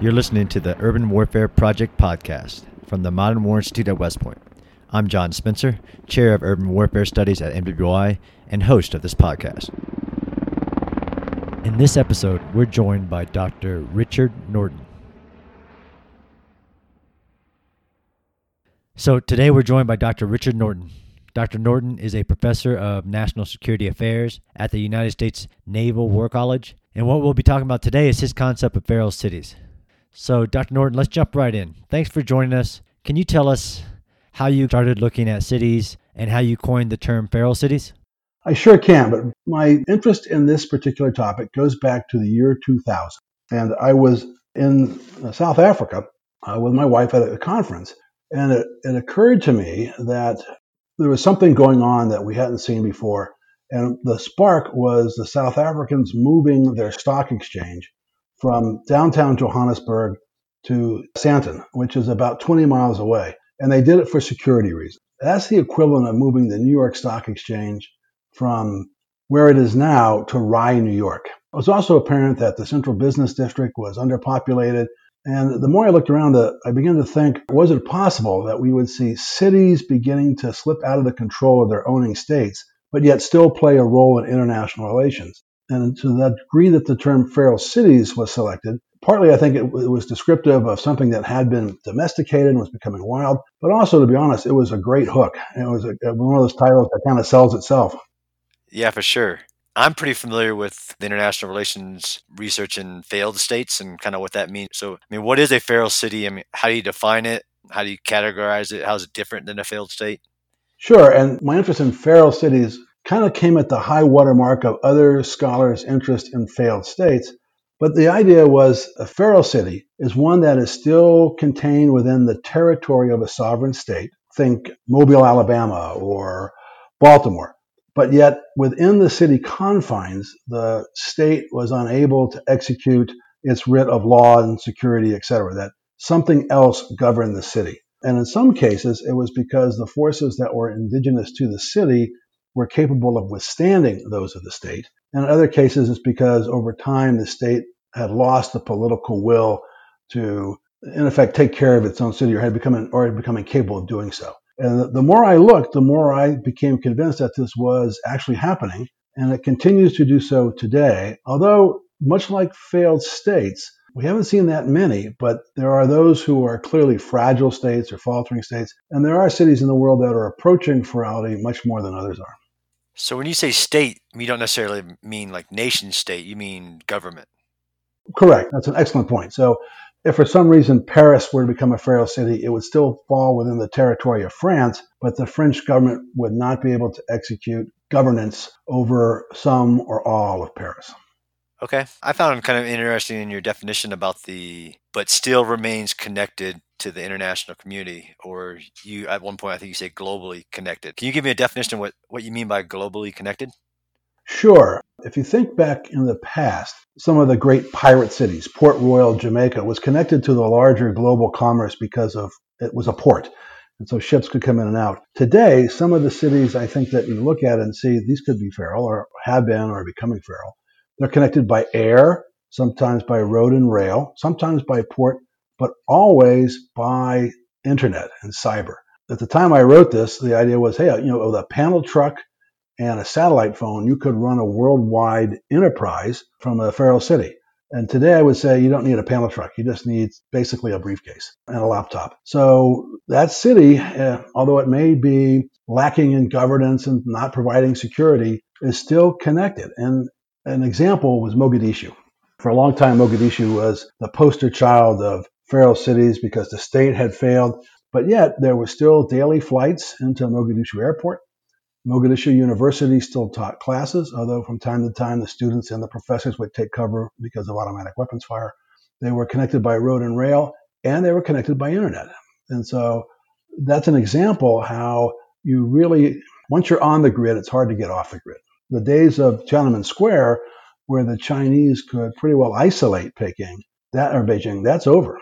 You're listening to the Urban Warfare Project podcast from the Modern War Institute at West Point. I'm John Spencer, Chair of Urban Warfare Studies at MWI and host of this podcast. In this episode, we're joined by Dr. Richard Norton. So today we're joined by Dr. Richard Norton. Dr. Norton is a professor of national security affairs at the United States Naval War College. And what we'll be talking about today is his concept of feral cities. So, Dr. Norton, let's jump right in. Thanks for joining us. Can you tell us how you started looking at cities and how you coined the term feral cities? I sure can, but my interest in this particular topic goes back to the year 2000. And I was in South Africa uh, with my wife at a conference. And it, it occurred to me that there was something going on that we hadn't seen before. And the spark was the South Africans moving their stock exchange from downtown Johannesburg to Sandton, which is about 20 miles away. And they did it for security reasons. That's the equivalent of moving the New York Stock Exchange from where it is now to Rye, New York. It was also apparent that the central business district was underpopulated. And the more I looked around, the, I began to think, was it possible that we would see cities beginning to slip out of the control of their owning states, but yet still play a role in international relations? And to the degree that the term feral cities was selected, partly I think it, it, was descriptive of something that had been domesticated and was becoming wild, but also, to be honest, it was a great hook. It was a, one of those titles that kind of sells itself. Yeah, for sure. I'm pretty familiar with the international relations research in failed states and kind of what that means. So, I mean, what is a feral city? I mean, how do you define it? How do you categorize it? How is it different than a failed state? Sure. And my interest in feral cities kind of came at the high watermark of other scholars' interest in failed states. But the idea was a feral city is one that is still contained within the territory of a sovereign state. Think Mobile, Alabama, or Baltimore. But yet, within the city confines, the state was unable to execute its writ of law and security, etc. That something else governed the city. And in some cases, it was because the forces that were indigenous to the city were capable of withstanding those of the state. And in other cases, it's because over time the state had lost the political will to, in effect, take care of its own city or had become or had become incapable of doing so. And the more I looked, the more I became convinced that this was actually happening. And it continues to do so today. Although, much like failed states, we haven't seen that many, but there are those who are clearly fragile states or faltering states. And there are cities in the world that are approaching ferality much more than others are. So when you say state, you don't necessarily mean like nation state, you mean government. Correct. That's an excellent point. So if for some reason Paris were to become a feral city, it would still fall within the territory of France, but the French government would not be able to execute governance over some or all of Paris. Okay. I found it kind of interesting in your definition about the, but still remains connected to the international community, or you, at one point, I think you say globally connected. Can you give me a definition of what, what you mean by globally connected? Sure. If you think back in the past, some of the great pirate cities, Port Royal, Jamaica, was connected to the larger global commerce because of it was a port. And so ships could come in and out. Today, some of the cities I think that you look at and see these could be feral or have been or are becoming feral. They're connected by air, sometimes by road and rail, sometimes by port, but always by internet and cyber. At the time I wrote this, the idea was, hey, you know, with a panel truck and a satellite phone, you could run a worldwide enterprise from a feral city. And today I would say you don't need a panel truck. You just need basically a briefcase and a laptop. So that city, uh, although it may be lacking in governance and not providing security, is still connected. And an example was Mogadishu. For a long time, Mogadishu was the poster child of feral cities because the state had failed. But yet there were still daily flights into Mogadishu airport. Mogadishu University still taught classes, although from time to time the students and the professors would take cover because of automatic weapons fire. They were connected by road and rail, and they were connected by internet. And so that's an example how you really, once you're on the grid, it's hard to get off the grid. The days of Tiananmen Square, where the Chinese could pretty well isolate Peking, that or Beijing, that's over.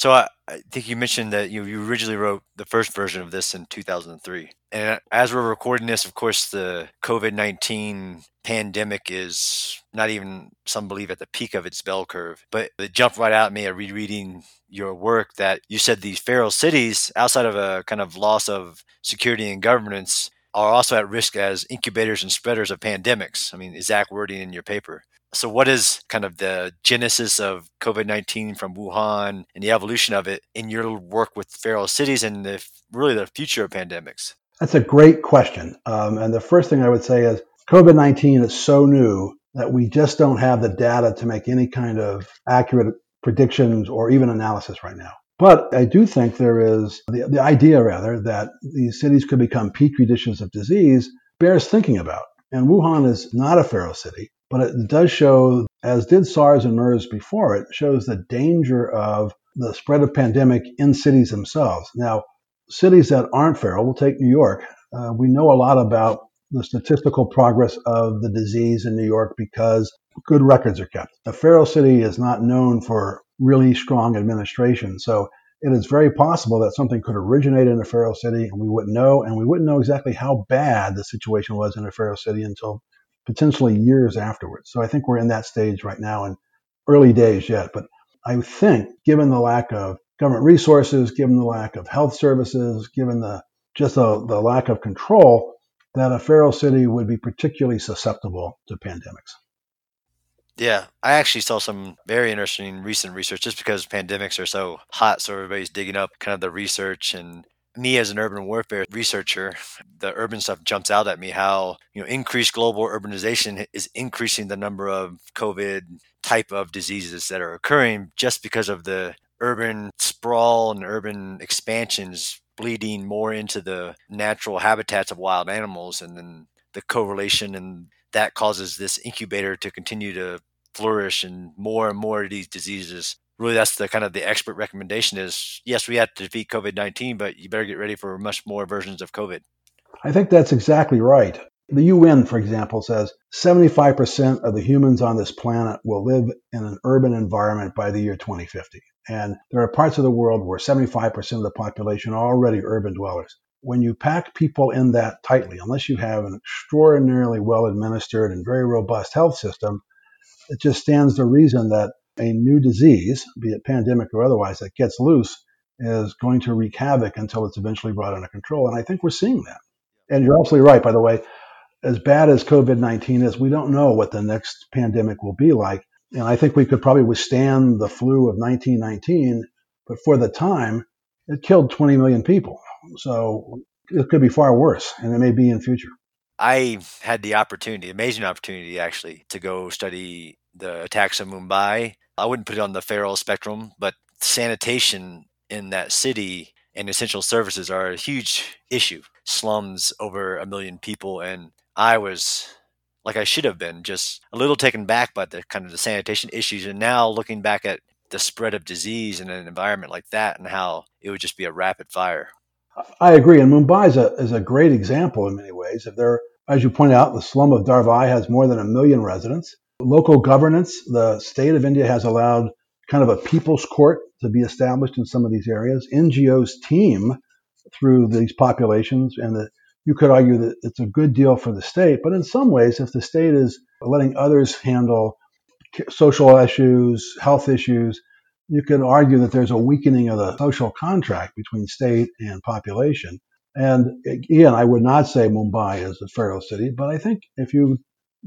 So I, I think you mentioned that you, you originally wrote the first version of this in 2003. And uh, as we're recording this, of course, the COVID 19 pandemic is not even, some believe, at the peak of its bell curve. But it jumped right out at me at rereading your work that you said these feral cities, outside of a kind of loss of security and governance, are also at risk as incubators and spreaders of pandemics. I mean, exact wording in your paper. So, what is kind of the genesis of COVID 19 from Wuhan and the evolution of it in your work with feral cities and the, really the future of pandemics? That's a great question. Um, and the first thing I would say is COVID 19 is so new that we just don't have the data to make any kind of accurate predictions or even analysis right now. But I do think there is the, the idea, rather, that these cities could become petri dishes of disease bears thinking about. And Wuhan is not a feral city, but it does show, as did SARS and MERS before it, shows the danger of the spread of pandemic in cities themselves. Now, cities that aren't feral, we'll take New York. Uh, we know a lot about the statistical progress of the disease in New York because good records are kept. A feral city is not known for really strong administration. So it is very possible that something could originate in a feral city and we wouldn't know, and we wouldn't know exactly how bad the situation was in a feral city until potentially years afterwards. So I think we're in that stage right now in early days yet. But I think given the lack of government resources, given the lack of health services, given the just the, the lack of control, that a feral city would be particularly susceptible to pandemics. Yeah, I actually saw some very interesting recent research just because pandemics are so hot. So everybody's digging up kind of the research and me as an urban warfare researcher, the urban stuff jumps out at me how, you know, increased global urbanization is increasing the number of COVID type of diseases that are occurring just because of the urban sprawl and urban expansions bleeding more into the natural habitats of wild animals and then the correlation and that causes this incubator to continue to flourish and more and more of these diseases really that's the kind of the expert recommendation is yes we have to defeat covid-19 but you better get ready for much more versions of covid. I think that's exactly right. The un for example says 75% of the humans on this planet will live in an urban environment by the year 2050 and there are parts of the world where 75% of the population are already urban dwellers. When you pack people in that tightly unless you have an extraordinarily well administered and very robust health system it just stands to reason that a new disease, be it pandemic or otherwise, that gets loose is going to wreak havoc until it's eventually brought under control. And I think we're seeing that. And you're absolutely right, by the way. As bad as COVID 19 is, we don't know what the next pandemic will be like. And I think we could probably withstand the flu of 1919, but for the time, it killed 20 million people. So it could be far worse, and it may be in future. I had the opportunity, amazing opportunity actually, to go study the attacks of Mumbai. I wouldn't put it on the feral spectrum, but sanitation in that city and essential services are a huge issue. Slums over a million people, and I was like I should have been, just a little taken back by the kind of the sanitation issues. And now looking back at the spread of disease in an environment like that and how it would just be a rapid fire. I agree, and Mumbai is a, is a great example in many ways. If there as you point out, the slum of Dharavi has more than a million residents. Local governance, the state of India has allowed kind of a people's court to be established in some of these areas. NGOs team through these populations, and the, you could argue that it's a good deal for the state. But in some ways, if the state is letting others handle social issues, health issues, you could argue that there's a weakening of the social contract between state and population. And again, I would not say Mumbai is a feral city, but I think if you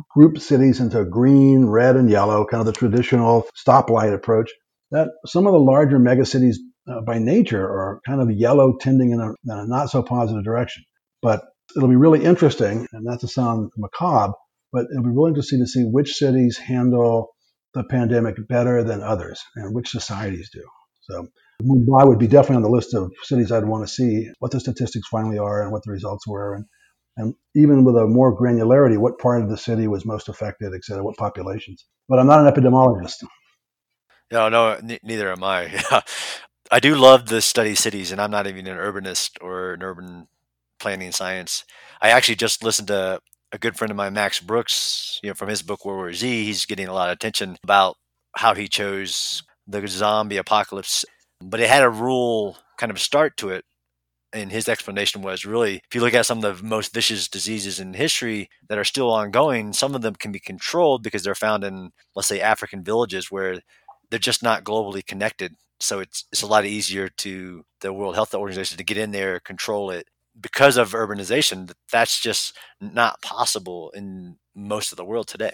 group cities into green, red, and yellow, kind of the traditional stoplight approach, that some of the larger megacities uh, by nature are kind of yellow tending in a, in a not so positive direction. But it'll be really interesting, and not to sound macabre, but it'll be really interesting to see which cities handle the pandemic better than others and which societies do. So Mumbai would be definitely on the list of cities I'd want to see what the statistics finally are and what the results were, and and even with a more granularity, what part of the city was most affected, et cetera, what populations. But I'm not an epidemiologist. No, no, n- neither am I. I do love the study cities, and I'm not even an urbanist or an urban planning science. I actually just listened to a good friend of mine, Max Brooks, you know, from his book World War Z. He's getting a lot of attention about how he chose the zombie apocalypse but it had a rule kind of start to it. And his explanation was really if you look at some of the most vicious diseases in history that are still ongoing, some of them can be controlled because they're found in, let's say, African villages where they're just not globally connected. So it's it's a lot easier to the World Health Organization to get in there, control it. Because of urbanization, that's just not possible in most of the world today.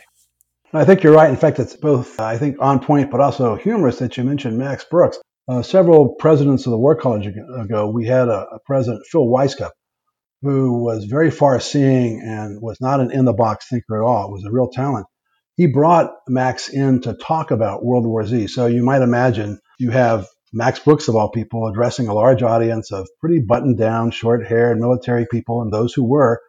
I think you're right. In fact, it's both, uh, I think, on point, but also humorous that you mentioned Max Brooks. Uh, several presidents of the War College ago, we had a, a president, Phil Wisecup, who was very far seeing and was not an in the box thinker at all. It was a real talent. He brought Max in to talk about World War Z. So you might imagine you have Max Brooks, of all people, addressing a large audience of pretty buttoned down, short haired military people and those who were.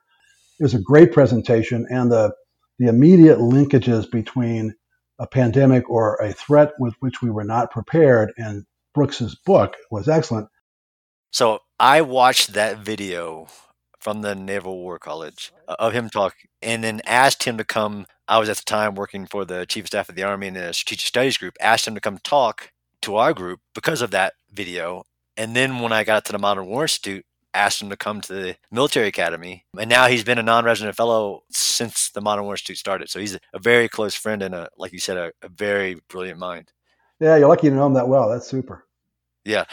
It was a great presentation, and the, the immediate linkages between a pandemic or a threat with which we were not prepared and Brooks's book was excellent. So I watched that video from the Naval War College uh, of him talk and then asked him to come. I was at the time working for the Chief of Staff of the Army in the Strategic Studies group, asked him to come talk to our group because of that video. And then when I got to the Modern War Institute, asked him to come to the military academy. And now he's been a non-resident fellow since the Modern War Institute started. So he's a very close friend and a, like you said, a, a very brilliant mind. Yeah, you're lucky to know him that well. That's super. Yeah.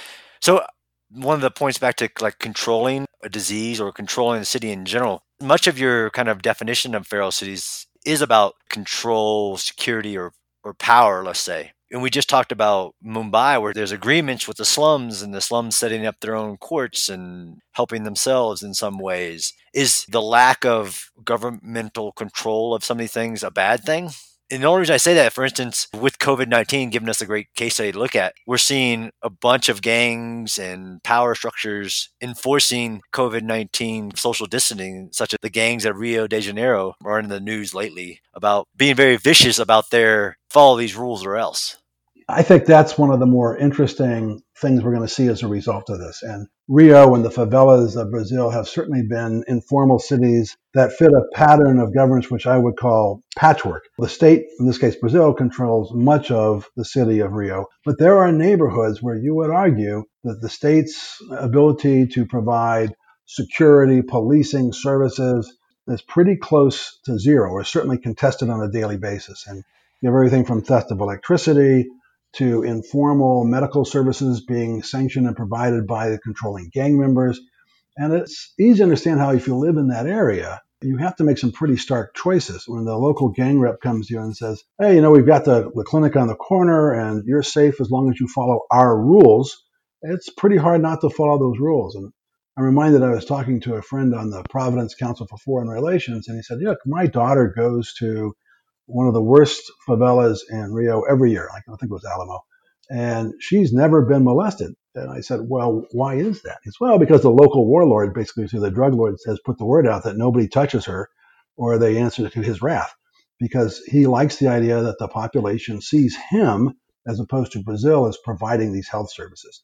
So one of the points back to like controlling a disease or controlling the city in general, much of your kind of definition of feral cities is about control, security, or or power, let's say. And we just talked about Mumbai, where there's agreements with the slums and the slums setting up their own courts and helping themselves in some ways. Is the lack of governmental control of some of these things a bad thing? And the only reason I say that, for instance, with COVID 19 giving us a great case study to look at, we're seeing a bunch of gangs and power structures enforcing COVID 19 social distancing, such as the gangs at Rio de Janeiro are in the news lately about being very vicious about their follow these rules or else. I think that's one of the more interesting things we're going to see as a result of this. And Rio and the favelas of Brazil have certainly been informal cities that fit a pattern of governance which I would call patchwork. The state, in this case Brazil, controls much of the city of Rio, but there are neighborhoods where you would argue that the state's ability to provide security, policing services is pretty close to zero, or certainly contested on a daily basis. And you have everything from theft of electricity to informal medical services being sanctioned and provided by the controlling gang members. And it's easy to understand how, if you live in that area, you have to make some pretty stark choices. When the local gang rep comes to you and says, Hey, you know, we've got the, the clinic on the corner and you're safe as long as you follow our rules, it's pretty hard not to follow those rules. And I'm reminded I was talking to a friend on the Providence Council for Foreign Relations, and he said, Look, my daughter goes to one of the worst favelas in Rio every year. I think it was Alamo. And she's never been molested. And I said, well, why is that? Said, well, because the local warlord, basically through the drug lords, has put the word out that nobody touches her or they answer to his wrath because he likes the idea that the population sees him as opposed to Brazil as providing these health services.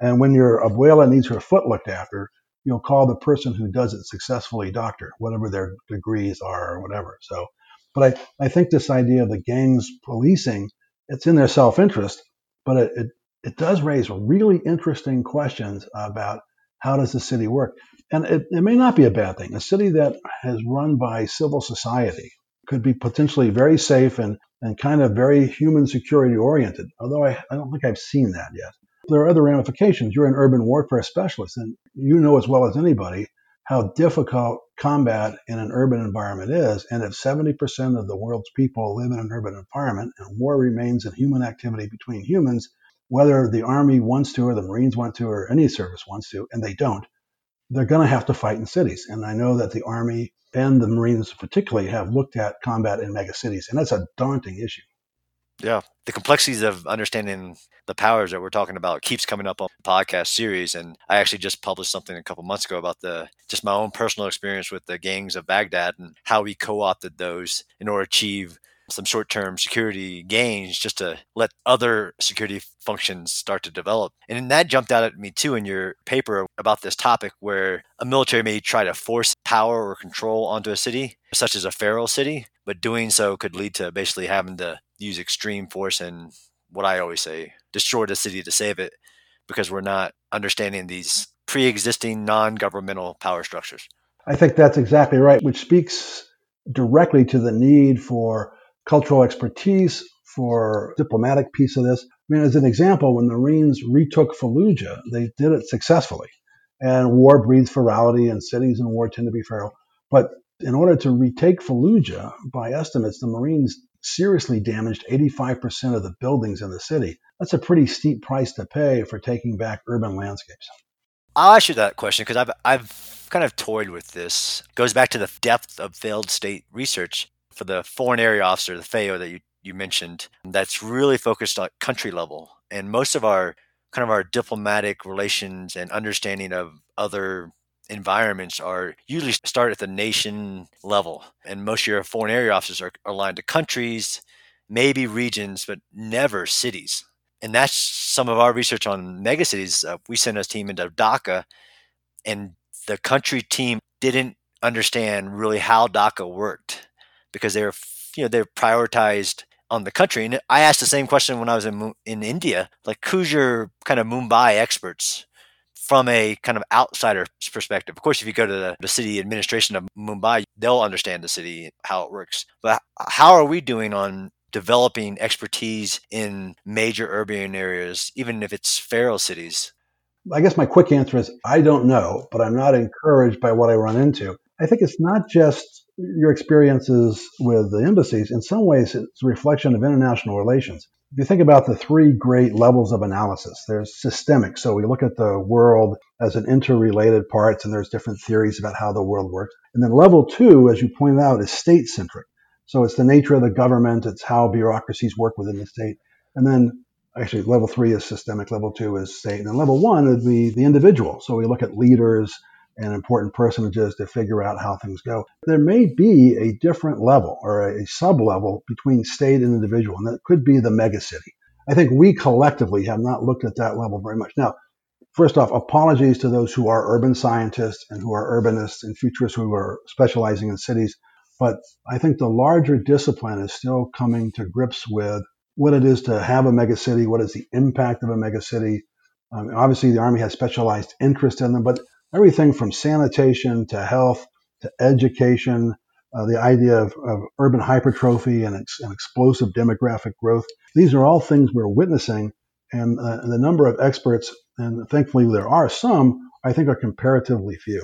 And when your abuela needs her foot looked after, you'll call the person who does it successfully doctor, whatever their degrees are or whatever. So but I, I think this idea of the gangs policing, it's in their self interest, but it, it, it does raise really interesting questions about how does the city work. And it, it may not be a bad thing. A city that is run by civil society could be potentially very safe and, and kind of very human security oriented, although I, I don't think I've seen that yet. There are other ramifications. You're an urban warfare specialist, and you know as well as anybody how difficult combat in an urban environment is. And if 70% of the world's people live in an urban environment and war remains a human activity between humans, whether the Army wants to or the Marines want to or any service wants to, and they don't, they're going to have to fight in cities. And I know that the Army and the Marines particularly have looked at combat in megacities, and that's a daunting issue. Yeah. The complexities of understanding the powers that we're talking about keeps coming up on the podcast series. And I actually just published something a couple months ago about the just my own personal experience with the gangs of Baghdad and how we co-opted those in order to achieve some short-term security gains just to let other security functions start to develop. And that jumped out at me too in your paper about this topic where a military may try to force power or control onto a city, such as a feral city, but doing so could lead to basically having to use extreme force and what I always say, destroy the city to save it. because we're not understanding these pre existing non governmental power structures. I think that's exactly right, which speaks directly to the need for cultural expertise, for diplomatic piece of this. I mean, as an example, when the Marines retook Fallujah, they did it successfully. And war breeds ferality, and cities in war tend to be feral. But in order to retake Fallujah, by estimates, the Marines seriously damaged 85% of the buildings in the city. That's a pretty steep price to pay for taking back urban landscapes. I'll ask you that question because I've, I've kind of toyed with this. It goes back to the depth of failed state research for the foreign area officer, the FAO that you, you mentioned, that's really focused on country level. And most of our kind of our diplomatic relations and understanding of other environments are usually start at the nation level. And most of your foreign area officers are aligned to countries, maybe regions, but never cities. And that's some of our research on megacities. Uh, we sent a team into Dhaka, and the country team didn't understand really how Dhaka worked because they were, you know, they were prioritized on the country. And I asked the same question when I was in in India, like who's your kind of Mumbai experts from a kind of outsider's perspective. Of course, if you go to the, the city administration of Mumbai, they'll understand the city how it works. But how are we doing on developing expertise in major urban areas, even if it's feral cities? I guess my quick answer is I don't know, but I'm not encouraged by what I run into. I think it's not just your experiences with the embassies. In some ways, it's a reflection of international relations. If you think about the three great levels of analysis, there's systemic. So we look at the world as an interrelated parts, and there's different theories about how the world works. And then level two, as you pointed out, is state centric. So it's the nature of the government, it's how bureaucracies work within the state. And then actually level three is systemic, level two is state, and then level one is the, the individual. So we look at leaders, and important personages to figure out how things go. There may be a different level or a sub level between state and individual, and that could be the megacity. I think we collectively have not looked at that level very much. Now, first off, apologies to those who are urban scientists and who are urbanists and futurists who are specializing in cities. But I think the larger discipline is still coming to grips with what it is to have a megacity, what is the impact of a megacity. Um, obviously, the Army has specialized interest in them, but everything from sanitation to health to education, uh, the idea of, of, urban hypertrophy and, ex- and, explosive demographic growth. These are all things we're witnessing, and, uh, the number of experts, and thankfully there are some, I think are comparatively few.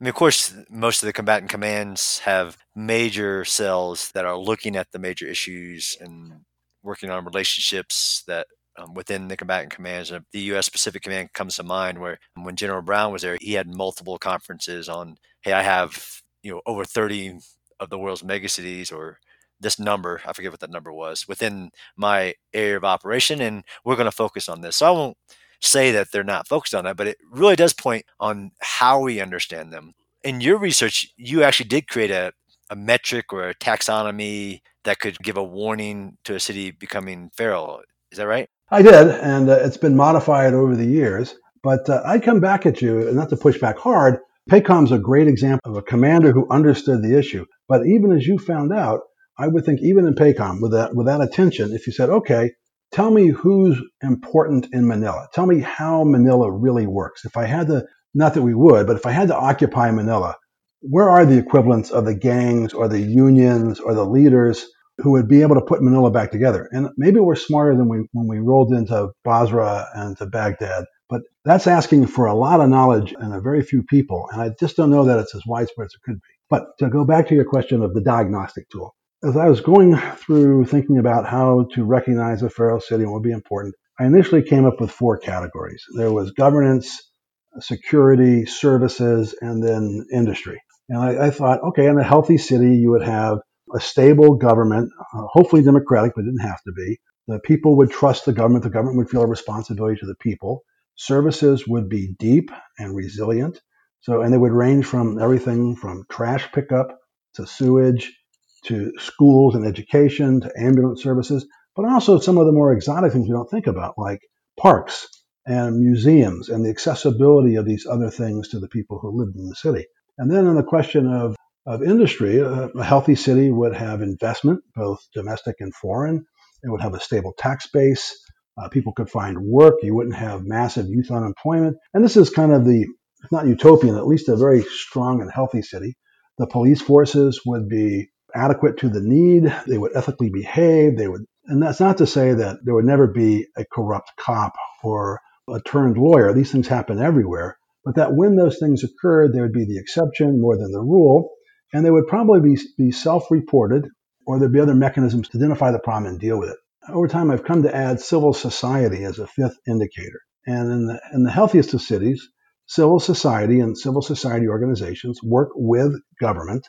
I mean, of course, most of the combatant commands have major cells that are looking at the major issues and working on relationships that um, within the combatant commands. The U.S. Pacific Command comes to mind, where when General Brown was there, he had multiple conferences on, hey, I have you know over 30 of the world's megacities or this number, I forget what that number was, within my area of operation, and we're going to focus on this. So I won't say that they're not focused on that, but it really does point on how we understand them. In your research, you actually did create a, a metric or a taxonomy that could give a warning to a city becoming feral. Is that right? I did, and uh, it's been modified over the years. But uh, I'd come back at you, and not to push back hard. PACOM's a great example of a commander who understood the issue. But even as you found out, I would think even in PACOM, with that, with that attention, if you said, okay, tell me who's important in Manila. Tell me how Manila really works. If I had to, not that we would, but if I had to occupy Manila, where are the equivalents of the gangs or the unions or the leaders who would be able to put Manila back together. And maybe we're smarter than we when we rolled into Basra and to Baghdad. But that's asking for a lot of knowledge and a very few people. And I just don't know that it's as widespread as it could be. But to go back to your question of the diagnostic tool, as I was going through thinking about how to recognize a feral city and what would be important, I initially came up with four categories. There was governance, security, services, and then industry. And I, I thought, okay, in a healthy city, you would have a stable government, uh, hopefully democratic, but it didn't have to be. The people would trust the government. The government would feel a responsibility to the people. Services would be deep and resilient. So, and they would range from everything from trash pickup to sewage to schools and education to ambulance services, but also some of the more exotic things we don't think about, like parks and museums and the accessibility of these other things to the people who lived in the city. And then on the question of of industry, a, a healthy city would have investment, both domestic and foreign. It would have a stable tax base. Uh, people could find work. You wouldn't have massive youth unemployment. And this is kind of the, if not utopian, at least a very strong and healthy city. The police forces would be adequate to the need. They would ethically behave. They would, and that's not to say that there would never be a corrupt cop or a turned lawyer. These things happen everywhere. But that when those things occurred, there would be the exception more than the rule. And they would probably be, be self reported, or there'd be other mechanisms to identify the problem and deal with it. Over time, I've come to add civil society as a fifth indicator. And in the, in the healthiest of cities, civil society and civil society organizations work with government.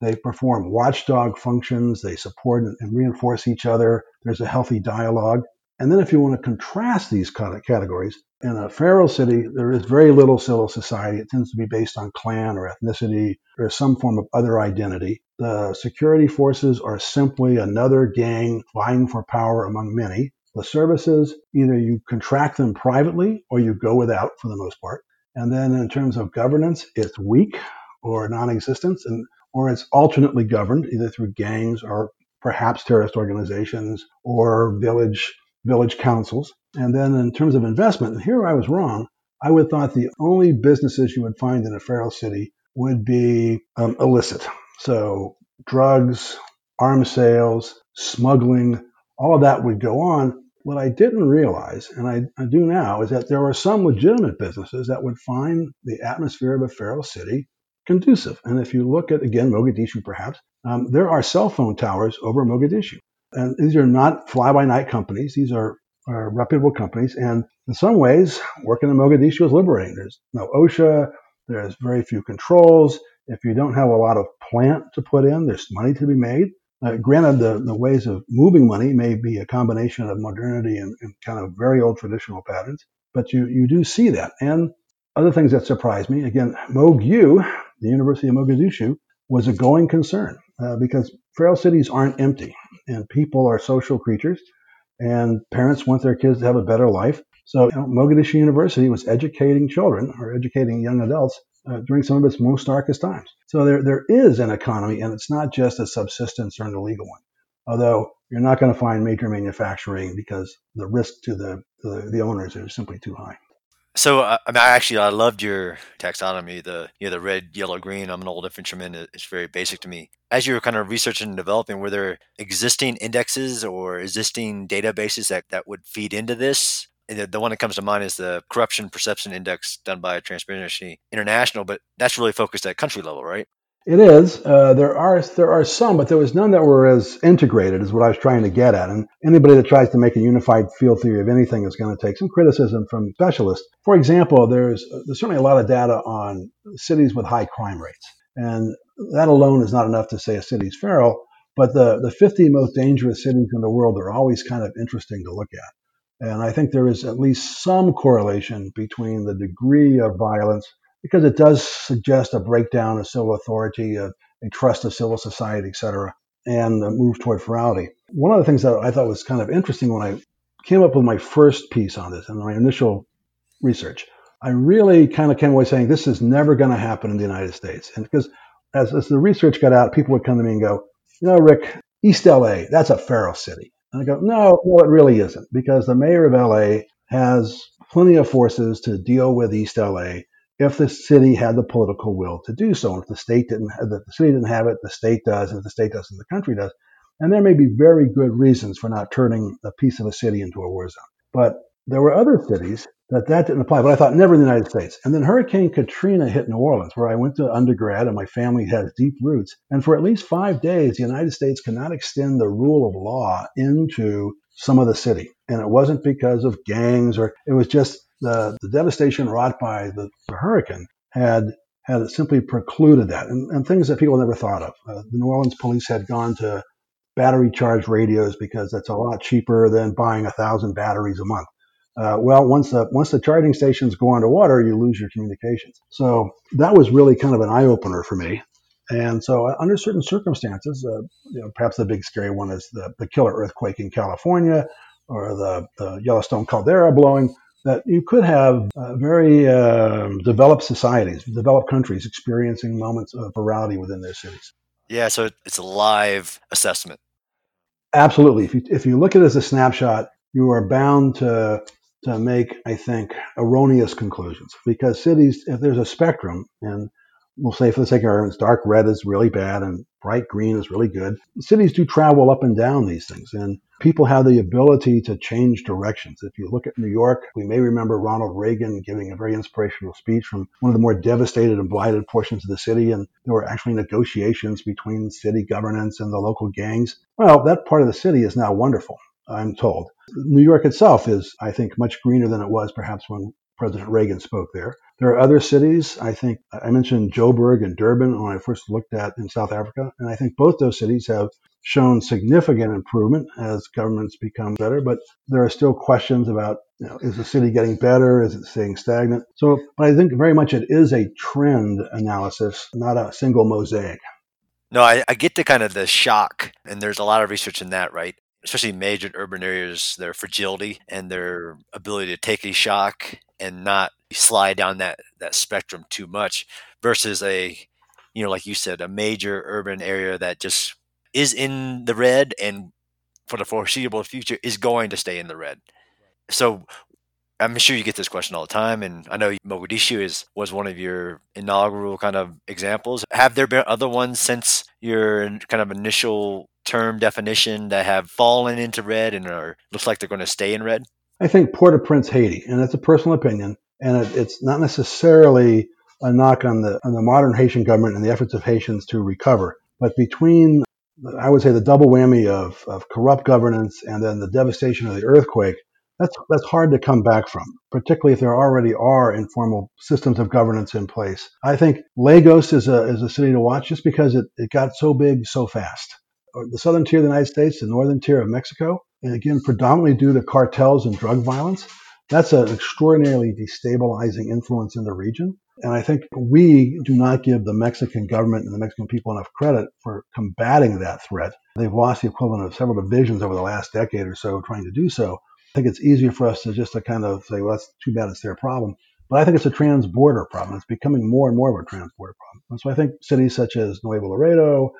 They perform watchdog functions, they support and reinforce each other. There's a healthy dialogue. And then, if you want to contrast these categories, in a feral city, there is very little civil society. It tends to be based on clan or ethnicity or some form of other identity. The security forces are simply another gang vying for power among many. The services, either you contract them privately or you go without for the most part. And then in terms of governance, it's weak or non-existent, and or it's alternately governed either through gangs or perhaps terrorist organizations or village village councils. And then in terms of investment, and here I was wrong. I would thought the only businesses you would find in a feral city would be um, illicit. So drugs, arms sales, smuggling, all of that would go on. What I didn't realize, and I, I do now, is that there are some legitimate businesses that would find the atmosphere of a feral city conducive. And if you look at, again, Mogadishu perhaps, um, there are cell phone towers over Mogadishu. And these are not fly by night companies. These are, are reputable companies. And in some ways, working in Mogadishu is liberating. There's no OSHA. There's very few controls. If you don't have a lot of plant to put in, there's money to be made. Uh, granted, the, the ways of moving money may be a combination of modernity and, and kind of very old traditional patterns, but you, you do see that. And other things that surprised me, again, MoGU, the University of Mogadishu, was a going concern uh, because feral cities aren't empty and people are social creatures and parents want their kids to have a better life. So you know, Mogadishu University was educating children or educating young adults uh, during some of its most darkest times. So there, there is an economy, and it's not just a subsistence or an illegal one. Although you're not going to find major manufacturing because the risk to the, the, the owners is simply too high. So uh, I mean, I actually I loved your taxonomy. The you know the red, yellow, green. I'm an old infantryman. It's very basic to me. As you were kind of researching and developing, were there existing indexes or existing databases that that would feed into this? The, the one that comes to mind is the Corruption Perception Index done by Transparency International, but that's really focused at country level, right? It is. Uh, there are there are some, but there was none that were as integrated as what I was trying to get at. And anybody that tries to make a unified field theory of anything is going to take some criticism from specialists. For example, there's there's certainly a lot of data on cities with high crime rates, and that alone is not enough to say a city's feral. But the the 50 most dangerous cities in the world are always kind of interesting to look at. And I think there is at least some correlation between the degree of violence because it does suggest a breakdown of civil authority, uh, a, a trust of civil society, et cetera, and a move toward ferality. One of the things that I thought was kind of interesting when I came up with my first piece on this and my initial research, I really kind of came away saying this is never going to happen in the United States. And because as, as the research got out, people would come to me and go, you know, Rick, East LA, that's a feral city. And I go, no, no, it really isn't, because the mayor of LA has plenty of forces to deal with East LA if the city had the political will to do so. And if the state didn't, have, the city didn't have it, the state does. And if the state doesn't, the country does. And there may be very good reasons for not turning a piece of a city into a war zone. But there were other cities that that didn't apply. But I thought never in the United States. And then Hurricane Katrina hit New Orleans, where I went to undergrad, and my family has deep roots. And for at least five days, the United States could not extend the rule of law into some of the city. And it wasn't because of gangs or it was just the, the devastation wrought by the, the, hurricane had had simply precluded that, and, and things that people never thought of. Uh, the New Orleans police had gone to battery charged radios because that's a lot cheaper than buying a thousand batteries a month. Uh, well, once the once the charging stations go underwater, you lose your communications. So that was really kind of an eye opener for me. And so, uh, under certain circumstances, uh, you know, perhaps the big scary one is the, the killer earthquake in California, or the, the Yellowstone caldera blowing that you could have uh, very uh, developed societies, developed countries experiencing moments of ferality within their cities. Yeah, so it's a live assessment. Absolutely. If you, if you look at it as a snapshot, you are bound to to make, I think, erroneous conclusions because cities, if there's a spectrum, and we'll say for the sake of argument, dark red is really bad and bright green is really good. Cities do travel up and down these things, and people have the ability to change directions. If you look at New York, we may remember Ronald Reagan giving a very inspirational speech from one of the more devastated and blighted portions of the city, and there were actually negotiations between city governance and the local gangs. Well, that part of the city is now wonderful. I'm told. New York itself is, I think, much greener than it was perhaps when President Reagan spoke there. There are other cities. I think I mentioned Joburg and Durban when I first looked at in South Africa, and I think both those cities have shown significant improvement as governments become better. But there are still questions about you know, is the city getting better? Is it staying stagnant? So, but I think very much it is a trend analysis, not a single mosaic. No, I, I get the kind of the shock, and there's a lot of research in that, right? Especially major urban areas, their fragility and their ability to take a shock and not slide down that, that spectrum too much versus a, you know, like you said, a major urban area that just is in the red and for the foreseeable future is going to stay in the red. So I'm sure you get this question all the time, and I know Mogadishu is was one of your inaugural kind of examples. Have there been other ones since your kind of initial term definition that have fallen into red and are looks like they're going to stay in red? I think Port-au-Prince, Haiti, and that's a personal opinion, and it, it's not necessarily a knock on the on the modern Haitian government and the efforts of Haitians to recover, but between I would say the double whammy of, of corrupt governance and then the devastation of the earthquake, that's that's hard to come back from, particularly if there already are informal systems of governance in place. I think Lagos is a is a city to watch just because it, it got so big so fast the southern tier of the United States, the northern tier of Mexico, and again, predominantly due to cartels and drug violence. That's an extraordinarily destabilizing influence in the region. And I think we do not give the Mexican government and the Mexican people enough credit for combating that threat. They've lost the equivalent of several divisions over the last decade or so trying to do so. I think it's easier for us to just to kind of say, well, that's too bad it's their problem. But I think it's a trans-border problem. It's becoming more and more of a trans-border problem. And so I think cities such as Nuevo Laredo,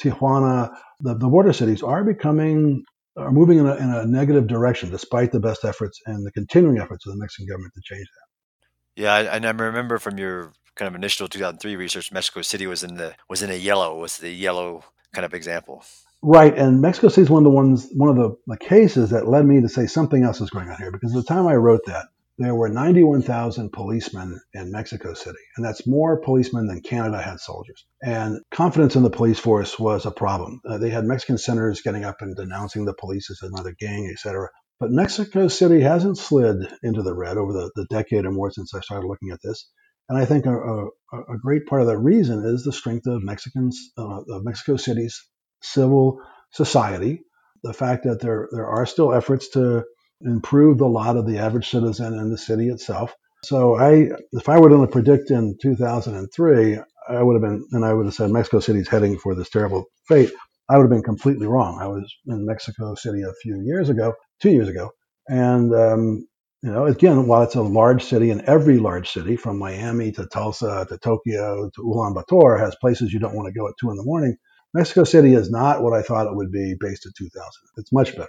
Tijuana, the, the border cities are becoming are moving in a, in a negative direction, despite the best efforts and the continuing efforts of the Mexican government to change that. Yeah, and I remember from your kind of initial 2003 research, Mexico City was in the was in a yellow was the yellow kind of example. Right, and Mexico City is one of the ones one of the, the cases that led me to say something else is going on here because at the time I wrote that there were 91,000 policemen in Mexico City, and that's more policemen than Canada had soldiers. And confidence in the police force was a problem. Uh, they had Mexican senators getting up and denouncing the police as another gang, etc. But Mexico City hasn't slid into the red over the, the decade or more since I started looking at this. And I think a, a, a great part of that reason is the strength of Mexicans, uh, of Mexico City's civil society, the fact that there there are still efforts to improve the lot of the average citizen in the city itself. So I, if I were to predict in 2003, I would have been, and I would have said Mexico City is heading for this terrible fate. I would have been completely wrong. I was in Mexico City a few years ago, two years ago, and um, you know, again, while it's a large city, and every large city, from Miami to Tulsa to Tokyo to Ulaanbaatar, has places you don't want to go at two in the morning. Mexico City is not what I thought it would be based in 2000. It's much better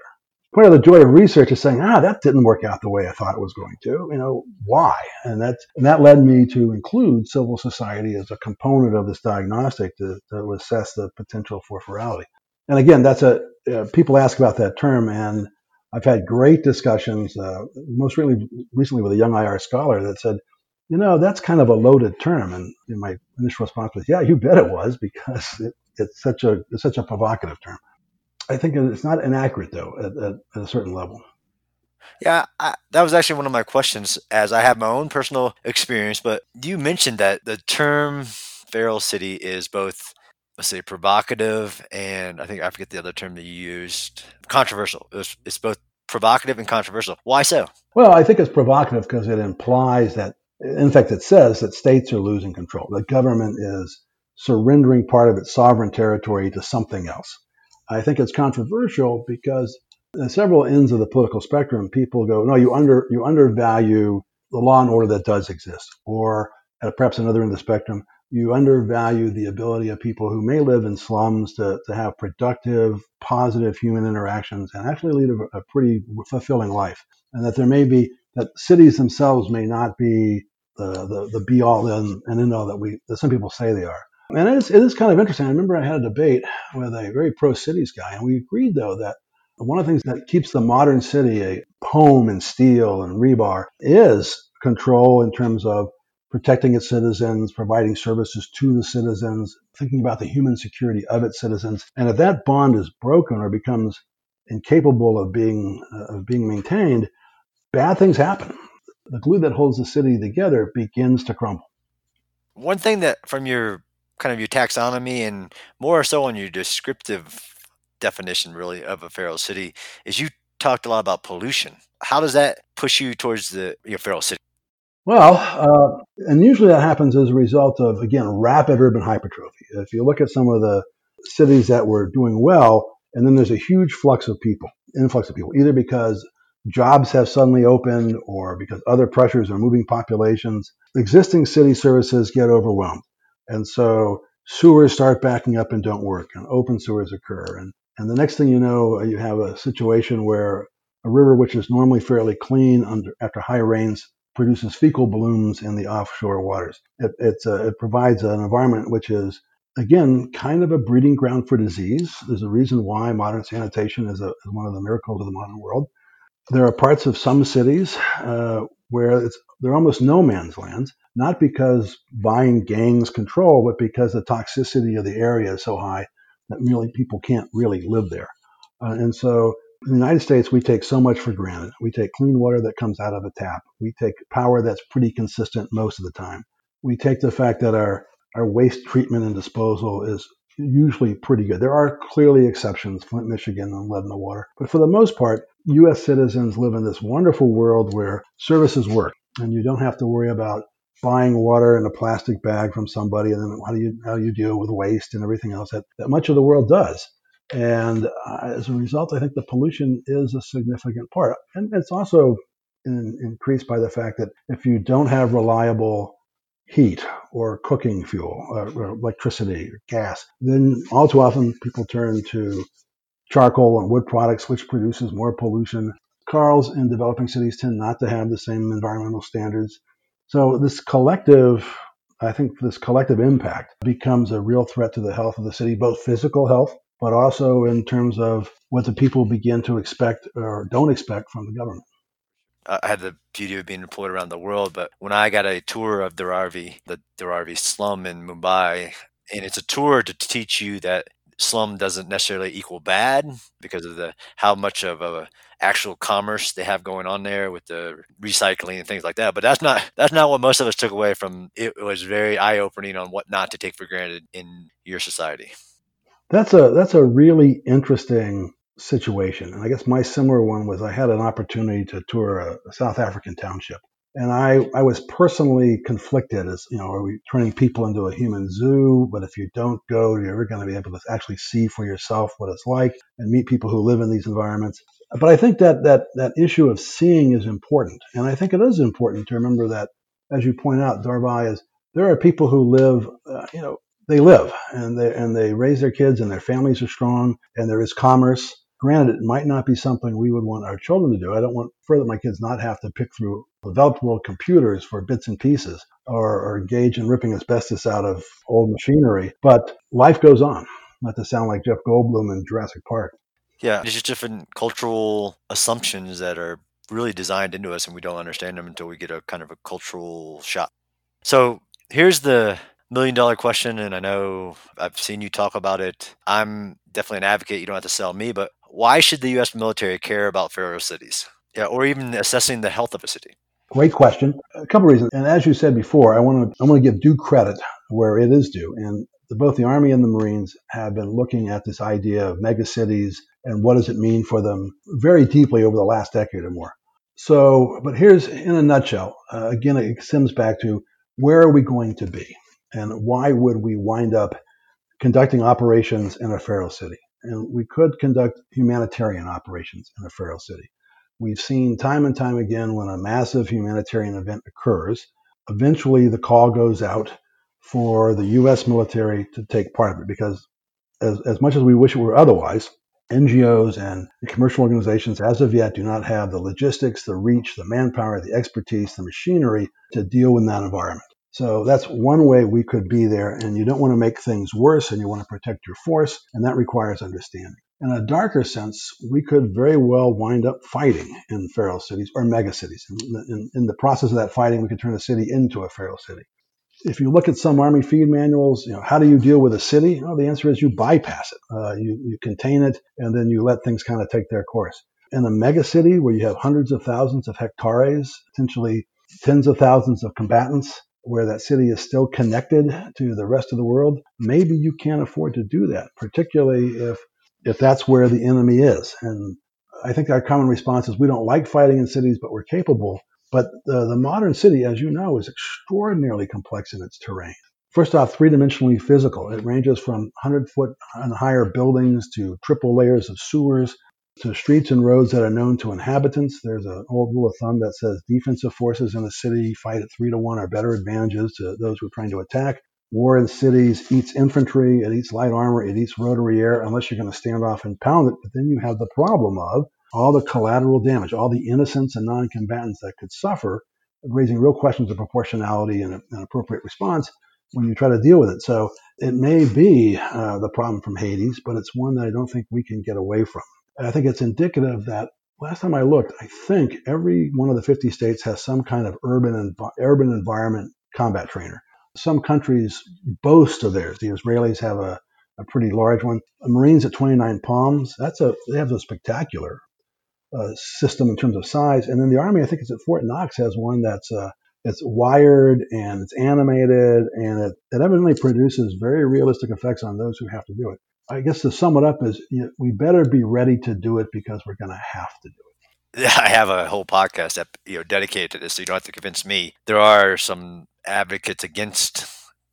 part of the joy of research is saying, ah, that didn't work out the way I thought it was going to. You know, why? And that and that led me to include civil society as a component of this diagnostic to, to assess the potential for ferality. And again, that's a uh, people ask about that term, and I've had great discussions, uh, most really recently with a young IR scholar that said, you know, that's kind of a loaded term. And my initial response was, yeah, you bet it was, because it, it's such a it's such a provocative term. I think it's not inaccurate though at, at, at a certain level. Yeah, I, that was actually one of my questions, as I have my own personal experience. But you mentioned that the term "feral city" is both, let's say, provocative, and I think I forget the other term that you used, controversial. It's, it's both provocative and controversial. Why so? Well, I think it's provocative because it implies that, in fact, it says that states are losing control. The government is surrendering part of its sovereign territory to something else. I think it's controversial because at several ends of the political spectrum, people go, no, you under you undervalue the law and order that does exist, or at perhaps another end of the spectrum, you undervalue the ability of people who may live in slums to, to have productive, positive human interactions and actually lead a, a pretty fulfilling life. And that there may be, that cities themselves may not be the, the, the be all and, and end all that we, that some people say they are. And it is, it is kind of interesting. I remember I had a debate with a very pro cities guy, and we agreed, though, that one of the things that keeps the modern city a home and steel and rebar is control in terms of protecting its citizens, providing services to the citizens, thinking about the human security of its citizens. And if that bond is broken or becomes incapable of being uh, of being maintained, bad things happen. The glue that holds the city together begins to crumble. One thing that from your kind of your taxonomy and more so on your descriptive definition really of a feral city is you talked a lot about pollution. How does that push you towards the your feral city? Well, uh, and usually that happens as a result of, again, rapid urban hypertrophy. If you look at some of the cities that were doing well, and then there's a huge flux of people, influx of people, either because jobs have suddenly opened or because other pressures are moving populations, existing city services get overwhelmed. And so sewers start backing up and don't work, and open sewers occur. And, and the next thing you know, you have a situation where a river, which is normally fairly clean under, after high rains, produces fecal blooms in the offshore waters. It, uh, it provides an environment which is, again, kind of a breeding ground for disease. There's a reason why modern sanitation is, a, is one of the miracles of the modern world. There are parts of some cities uh, where it's, they're almost no man's lands, not because vying gangs control, but because the toxicity of the area is so high that really people can't really live there. Uh, and so in the United States, we take so much for granted. We take clean water that comes out of a tap. We take power that's pretty consistent most of the time. We take the fact that our, our waste treatment and disposal is usually pretty good. There are clearly exceptions, Flint, Michigan, and lead in the water. But for the most part, U.S. citizens live in this wonderful world where services work and you don't have to worry about buying water in a plastic bag from somebody and then how do you, how you deal with waste and everything else that, that much of the world does. And uh, as a result, I think the pollution is a significant part. And it's also in, increased by the fact that if you don't have reliable heat or cooking fuel or, or electricity or gas, then all too often people turn to charcoal and wood products, which produces more pollution. Cars in developing cities tend not to have the same environmental standards. So this collective, I think this collective impact becomes a real threat to the health of the city, both physical health but also in terms of what the people begin to expect or don't expect from the government. I had the beauty of being deployed around the world, but when I got a tour of the Dharavi, the Dharavi slum in Mumbai, and it's a tour to teach you that slum doesn't necessarily equal bad because of the how much of a actual commerce they have going on there with the recycling and things like that. But that's not that's not what most of us took away from it. Was very eye opening on what not to take for granted in your society. That's a that's a really interesting situation. And I guess my similar one was I had an opportunity to tour a South African township. And I, I was personally conflicted as, you know, are we turning people into a human zoo? But if you don't go, you're going to be able to actually see for yourself what it's like and meet people who live in these environments. But I think that, that, that issue of seeing is important. And I think it is important to remember that, as you point out, Dharavi is there are people who live, uh, you know, they live and they and they raise their kids and their families are strong and there is commerce. Granted, it might not be something we would want our children to do. I don't want further my kids not have to pick through developed world computers for bits and pieces or, or engage in ripping asbestos out of old machinery. But life goes on. Not to sound like Jeff Goldblum in Jurassic Park. Yeah, it's just different cultural assumptions that are really designed into us and we don't understand them until we get a kind of a cultural shock. So here's the million dollar question, and I know I've seen you talk about it. I'm definitely an advocate. You don't have to sell me, but why should the U.S. military care about feral cities? Yeah, or even assessing the health of a city. Great question. A couple reasons, and as you said before, I want to I want to give due credit where it is due, and the, both the Army and the Marines have been looking at this idea of megacities and what does it mean for them very deeply over the last decade or more. So, but here's in a nutshell. Uh, again, it stems back to where are we going to be? and why would we wind up conducting operations in a feral city? And we could conduct humanitarian operations in a feral city. We've seen time and time again when a massive humanitarian event occurs, eventually the call goes out for the U.S. military to take part of it because, as, as much as we wish it were otherwise, NGOs and commercial organizations, as of yet, do not have the logistics, the reach, the manpower, the expertise, the machinery to deal with that environment. So that's one way we could be there. And you don't want to make things worse and you want to protect your force, and that requires understanding. In a darker sense, we could very well wind up fighting in feral cities or megacities. In, in, in the process of that fighting, we could turn a city into a feral city. If you look at some Army feed manuals, you know, how do you deal with a city? Well, the answer is you bypass it. Uh, you, you contain it, and then you let things kind of take their course. In a megacity where you have hundreds of thousands of hectares, potentially tens of thousands of combatants, where that city is still connected to the rest of the world, maybe you can't afford to do that, particularly if if that's where the enemy is. And I think our common response is we don't like fighting in cities, but we're capable. But the, the modern city, as you know, is extraordinarily complex in its terrain. First off, three dimensionally physical. It ranges from 100 foot and higher buildings to triple layers of sewers to streets and roads that are known to inhabitants. There's an old rule of thumb that says defensive forces in a city fight at three to one or better advantages to those who are trying to attack. War in cities eats infantry, it eats light armor, it eats rotary air, unless you're going to stand off and pound it. But then you have the problem of all the collateral damage, all the innocents and non combatants that could suffer, raising real questions of proportionality and an appropriate response when you try to deal with it. So it may be uh, the problem from Hades, but it's one that I don't think we can get away from. I think it's indicative that last time I looked, I think every one of the 50 states has some kind of urban urban environment combat trainer. Some countries boast of theirs. The Israelis have a, a pretty large one. The Marines at 29 Palms, that's a they have a spectacular uh, system in terms of size. And then the Army, I think it's at Fort Knox, has one that's uh, it's wired and it's animated and it, it evidently produces very realistic effects on those who have to do it. I guess to sum it up is you know, we better be ready to do it because we're going to have to do it. I have a whole podcast that you know dedicated to this, so you don't have to convince me. There are some advocates against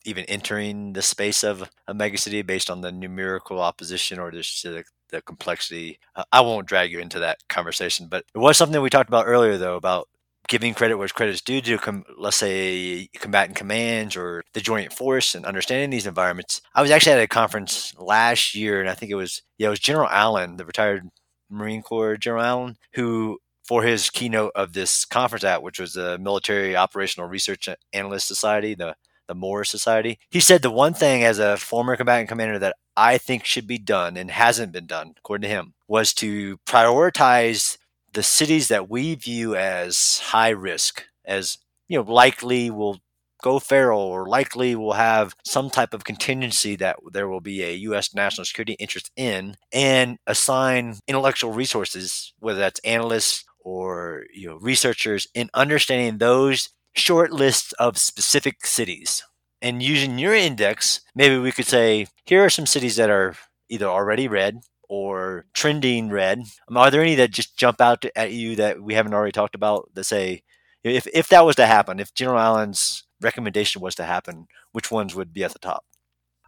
even entering the space of a megacity based on the numerical opposition or just the, the complexity. I won't drag you into that conversation, but it was something we talked about earlier, though, about giving credit where credit is due to, com- let's say, combatant commands or the joint force and understanding these environments. I was actually at a conference last year, and I think it was yeah, it was General Allen, the retired Marine Corps General Allen, who for his keynote of this conference at, which was the Military Operational Research Analyst Society, the the MORS Society. He said the one thing as a former combatant commander that I think should be done and hasn't been done, according to him, was to prioritize the cities that we view as high risk, as you know, likely will go feral or likely will have some type of contingency that there will be a U.S. national security interest in, and assign intellectual resources, whether that's analysts or you know researchers, in understanding those short lists of specific cities. And using your index, maybe we could say here are some cities that are either already red or trending red. Um, are there any that just jump out at you that we haven't already talked about that say, if, if that was to happen, if General Allen's recommendation was to happen, which ones would be at the top?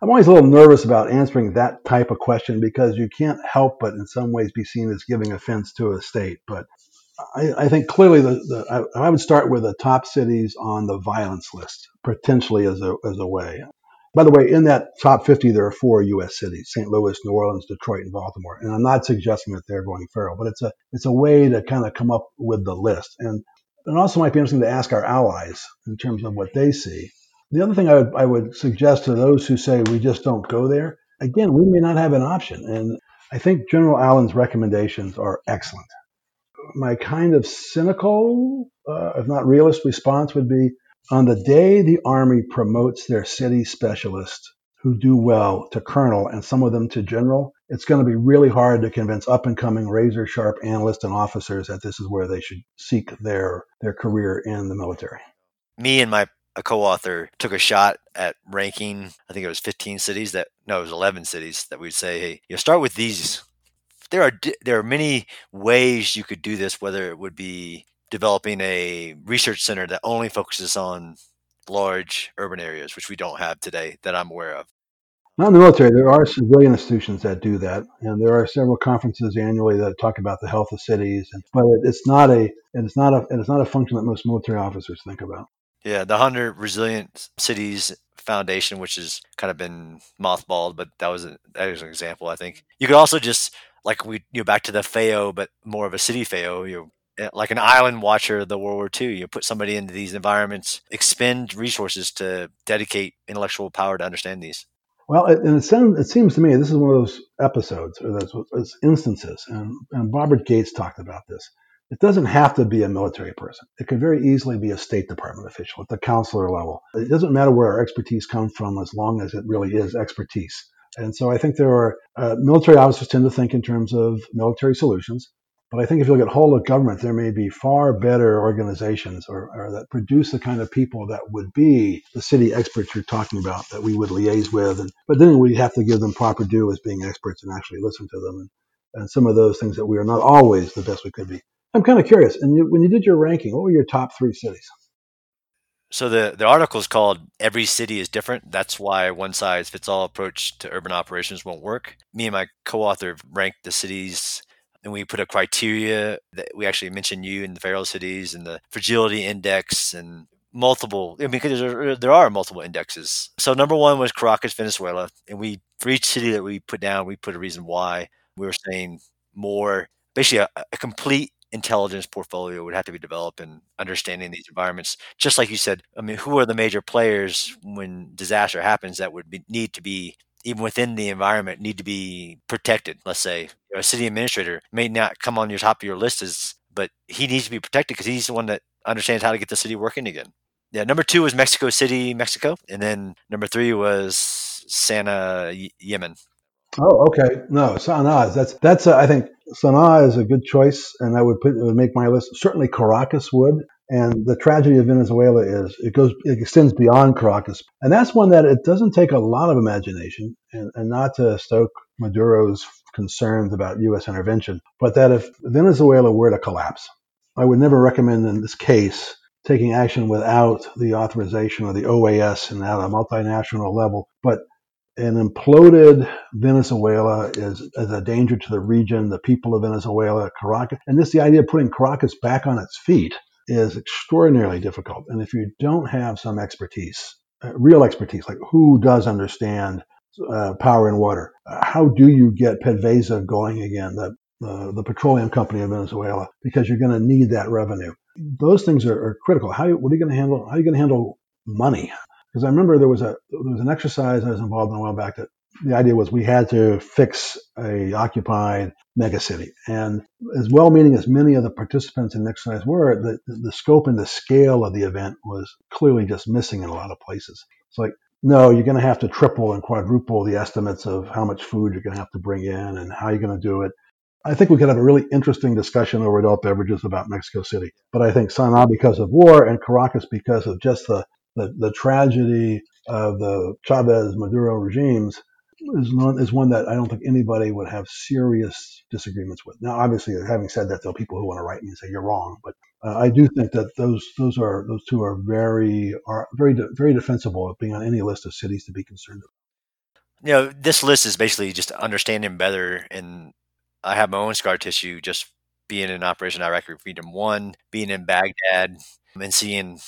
I'm always a little nervous about answering that type of question because you can't help but in some ways be seen as giving offense to a state. But I, I think clearly the, the I, I, would start with the top cities on the violence list, potentially as a, as a way. By the way, in that top 50, there are four U.S. cities: St. Louis, New Orleans, Detroit, and Baltimore. And I'm not suggesting that they're going feral, but it's a it's a way to kind of come up with the list. And it also might be interesting to ask our allies in terms of what they see. The other thing I would, I would suggest to those who say we just don't go there, again, we may not have an option. And I think General Allen's recommendations are excellent. My kind of cynical, uh, if not realist response would be on the day the Army promotes their city specialists who do well to colonel and some of them to general, it's going to be really hard to convince up and coming razor sharp analysts and officers that this is where they should seek their, their career in the military. Me and my co-author took a shot at ranking i think it was 15 cities that no it was 11 cities that we'd say hey you know, start with these there are there are many ways you could do this whether it would be developing a research center that only focuses on large urban areas, which we don't have today that I'm aware of. Not in the military. There are civilian institutions that do that, and there are several conferences annually that talk about the health of cities. But it's not a and it's not a and it's not a function that most military officers think about. Yeah, the hundred resilient cities Foundation, which has kind of been mothballed, but that was, a, that was an example, I think. You could also just, like we, you know, back to the FAO, but more of a city FAO, you know, like an island watcher of the World War II. You put somebody into these environments, expend resources to dedicate intellectual power to understand these. Well, it, and it, sounds, it seems to me this is one of those episodes or those, those instances, and, and Robert Gates talked about this. It doesn't have to be a military person. It could very easily be a State Department official at the counselor level. It doesn't matter where our expertise comes from as long as it really is expertise. And so I think there are uh, military officers tend to think in terms of military solutions. But I think if you look at whole of government, there may be far better organizations or, or, that produce the kind of people that would be the city experts you're talking about that we would liaise with. And, but then we have to give them proper due as being experts and actually listen to them. And, and some of those things that we are not always the best we could be. I'm kind of curious. And you, when you did your ranking, what were your top three cities? So the the article is called "Every City is Different." That's why one size fits all approach to urban operations won't work. Me and my co-author ranked the cities and we put a criteria that we actually mentioned you in the feral cities and the fragility index and multiple I mean, because there, there are multiple indexes. So number one was Caracas, Venezuela, and we for each city that we put down, we put a reason why. We were saying more basically a, a complete intelligence portfolio would have to be developed in understanding these environments. Just like you said, I mean, who are the major players when disaster happens that would be, need to be even within the environment need to be protected. Let's say a city administrator may not come on your top of your list as, but he needs to be protected because he's the one that understands how to get the city working again. Yeah, number two was Mexico City, Mexico, and then number three was Sana'a, Yemen. Oh, okay. No, Sana'a. That's that's. Uh, I think Sana'a is a good choice, and I would put would make my list. Certainly, Caracas would. And the tragedy of Venezuela is it goes it extends beyond Caracas, and that's one that it doesn't take a lot of imagination, and, and not to stoke Maduro's concerns about U.S. intervention, but that if Venezuela were to collapse, I would never recommend in this case taking action without the authorization of the OAS and at a multinational level. But an imploded Venezuela is, is a danger to the region, the people of Venezuela, Caracas, and this the idea of putting Caracas back on its feet is extraordinarily difficult. And if you don't have some expertise, uh, real expertise, like who does understand uh, power and water, uh, how do you get PDVSA going again, the, the petroleum company of Venezuela, because you're going to need that revenue. Those things are, are critical. How what are you going to handle? How are you going to handle money? Because I remember there was a there was an exercise I was involved in a while back that the idea was we had to fix a occupied megacity. And as well-meaning as many of the participants in the exercise were, the, the scope and the scale of the event was clearly just missing in a lot of places. It's like, no, you're going to have to triple and quadruple the estimates of how much food you're going to have to bring in and how you're going to do it. I think we could have a really interesting discussion over adult beverages about Mexico City. But I think Sana'a because of war and Caracas because of just the, the, the tragedy of the Chavez Maduro regimes is one, is one that I don't think anybody would have serious disagreements with. Now, obviously, having said that, there are people who want to write me and say you're wrong, but uh, I do think that those those are those two are very are very de- very defensible of being on any list of cities to be concerned about. You know, this list is basically just understanding better, and I have my own scar tissue just being in Operation Iraqi Freedom One, being in Baghdad, and seeing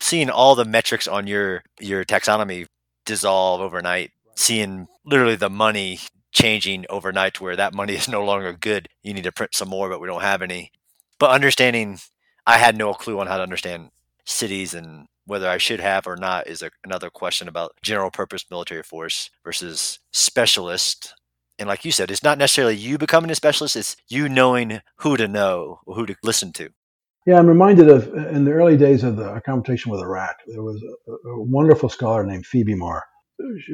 seeing all the metrics on your your taxonomy dissolve overnight seeing literally the money changing overnight to where that money is no longer good. You need to print some more, but we don't have any. But understanding, I had no clue on how to understand cities and whether I should have or not is a, another question about general purpose military force versus specialist. And like you said, it's not necessarily you becoming a specialist, it's you knowing who to know or who to listen to. Yeah, I'm reminded of in the early days of the conversation with Iraq, there was a, a wonderful scholar named Phoebe Marr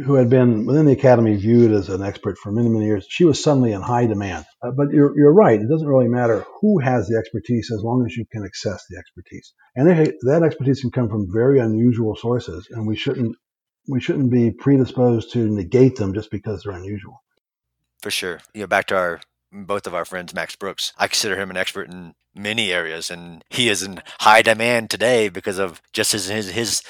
who had been within the academy viewed as an expert for many, many years, she was suddenly in high demand. Uh, but you're, you're right. It doesn't really matter who has the expertise as long as you can access the expertise. And that expertise can come from very unusual sources, and we shouldn't we shouldn't be predisposed to negate them just because they're unusual. For sure. You know, back to our both of our friends, Max Brooks. I consider him an expert in many areas, and he is in high demand today because of just his his, his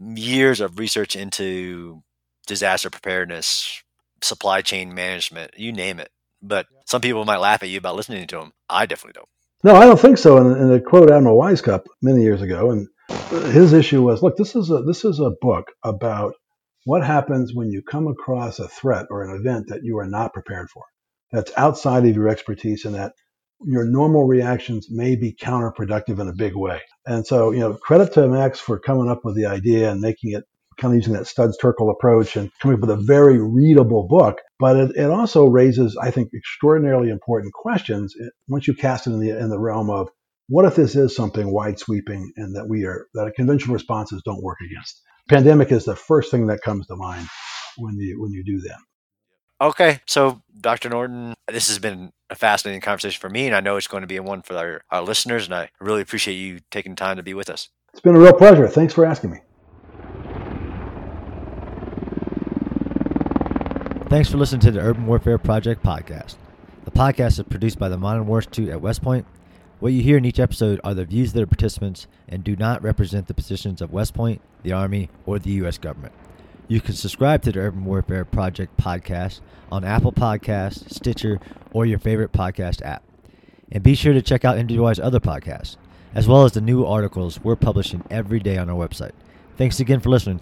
years of research into disaster preparedness, supply chain management, you name it. But some people might laugh at you about listening to them. I definitely don't. No, I don't think so. And, and a quote Admiral Wisecup many years ago, and uh, his issue was, look, this is a this is a book about what happens when you come across a threat or an event that you are not prepared for, that's outside of your expertise and that your normal reactions may be counterproductive in a big way. And so, you know, credit to Max for coming up with the idea and making it kind of using that Studs Terkel approach and coming up with a very readable book. But it, it also raises, I think, extraordinarily important questions eh, once you cast it in the in the realm of what if this is something wide sweeping and that we are that conventional responses don't work against. Pandemic is the first thing that comes to mind when you when you do that. Okay, so Dr. Norton, this has been a fascinating conversation for me, and I know it's going to be one for our, our listeners, and I really appreciate you taking time to be with us. It's been a real pleasure. Thanks for asking me. Thanks for listening to the Urban Warfare Project podcast. The podcast is produced by the Modern War Institute at West Point. What you hear in each episode are the views of the participants and do not represent the positions of West Point, the Army, or the U.S. government. You can subscribe to the Urban Warfare Project podcast on Apple Podcasts, Stitcher, or your favorite podcast app. And be sure to check out MWI's other podcasts, as well as the new articles we're publishing every day on our website. Thanks again for listening.